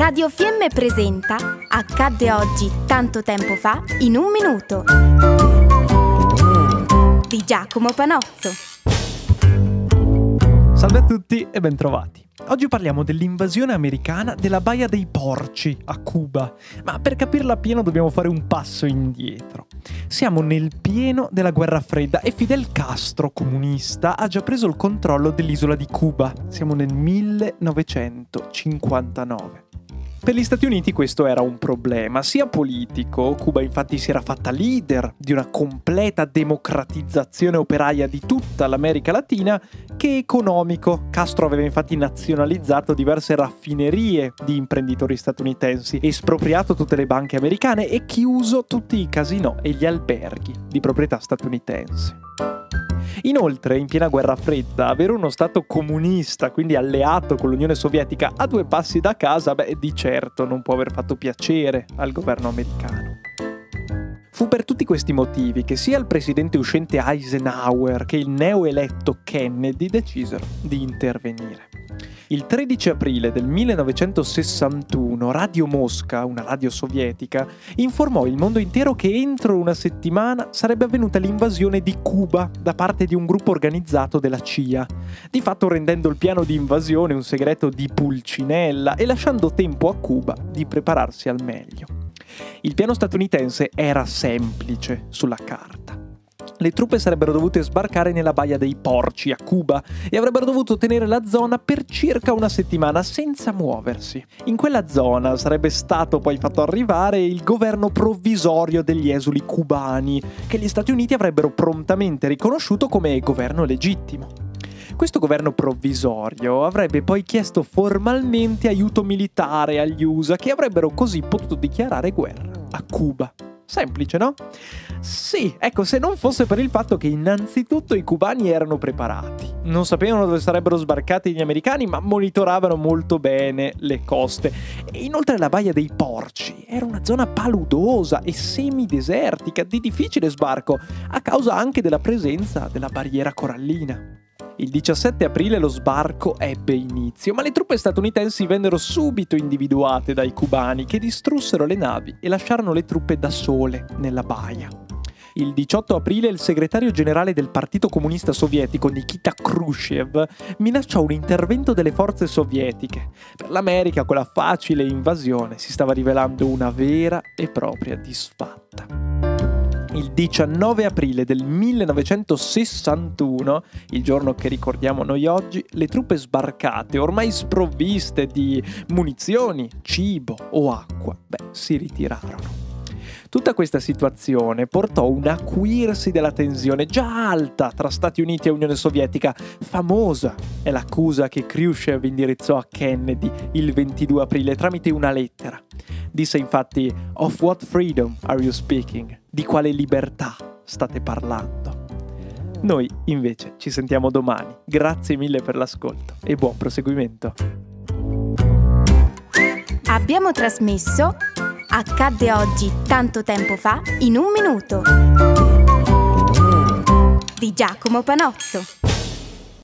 Radio Fiemme presenta Accadde oggi tanto tempo fa in un minuto di Giacomo Panozzo. Salve a tutti e bentrovati. Oggi parliamo dell'invasione americana della Baia dei Porci a Cuba, ma per capirla pieno dobbiamo fare un passo indietro. Siamo nel pieno della guerra fredda e Fidel Castro, comunista, ha già preso il controllo dell'isola di Cuba. Siamo nel 1959. Per gli Stati Uniti questo era un problema, sia politico, Cuba infatti si era fatta leader di una completa democratizzazione operaia di tutta l'America Latina, che economico. Castro aveva infatti nazionalizzato diverse raffinerie di imprenditori statunitensi, espropriato tutte le banche americane e chiuso tutti i casinò e gli alberghi di proprietà statunitense. Inoltre, in piena guerra fredda, avere uno Stato comunista, quindi alleato con l'Unione Sovietica, a due passi da casa, beh, di certo non può aver fatto piacere al governo americano. Fu per tutti questi motivi che sia il presidente uscente Eisenhower che il neoeletto Kennedy decisero di intervenire. Il 13 aprile del 1961 Radio Mosca, una radio sovietica, informò il mondo intero che entro una settimana sarebbe avvenuta l'invasione di Cuba da parte di un gruppo organizzato della CIA, di fatto rendendo il piano di invasione un segreto di Pulcinella e lasciando tempo a Cuba di prepararsi al meglio. Il piano statunitense era semplice sulla carta le truppe sarebbero dovute sbarcare nella baia dei Porci a Cuba e avrebbero dovuto tenere la zona per circa una settimana senza muoversi. In quella zona sarebbe stato poi fatto arrivare il governo provvisorio degli esuli cubani, che gli Stati Uniti avrebbero prontamente riconosciuto come governo legittimo. Questo governo provvisorio avrebbe poi chiesto formalmente aiuto militare agli USA che avrebbero così potuto dichiarare guerra a Cuba. Semplice, no? Sì, ecco, se non fosse per il fatto che innanzitutto i cubani erano preparati. Non sapevano dove sarebbero sbarcati gli americani, ma monitoravano molto bene le coste. E inoltre la baia dei Porci era una zona paludosa e semidesertica di difficile sbarco, a causa anche della presenza della barriera corallina. Il 17 aprile lo sbarco ebbe inizio, ma le truppe statunitensi vennero subito individuate dai cubani che distrussero le navi e lasciarono le truppe da sole nella baia. Il 18 aprile il segretario generale del Partito Comunista Sovietico Nikita Khrushchev minacciò un intervento delle forze sovietiche. Per l'America quella facile invasione si stava rivelando una vera e propria disfatta il 19 aprile del 1961, il giorno che ricordiamo noi oggi, le truppe sbarcate, ormai sprovviste di munizioni, cibo o acqua, beh, si ritirarono. Tutta questa situazione portò un acuirsi della tensione già alta tra Stati Uniti e Unione Sovietica. Famosa è l'accusa che Khrushchev indirizzò a Kennedy il 22 aprile tramite una lettera. Disse infatti Of what freedom are you speaking? Di quale libertà state parlando? Noi invece ci sentiamo domani. Grazie mille per l'ascolto e buon proseguimento. Abbiamo trasmesso Accadde oggi tanto tempo fa in un minuto di Giacomo Panozzo.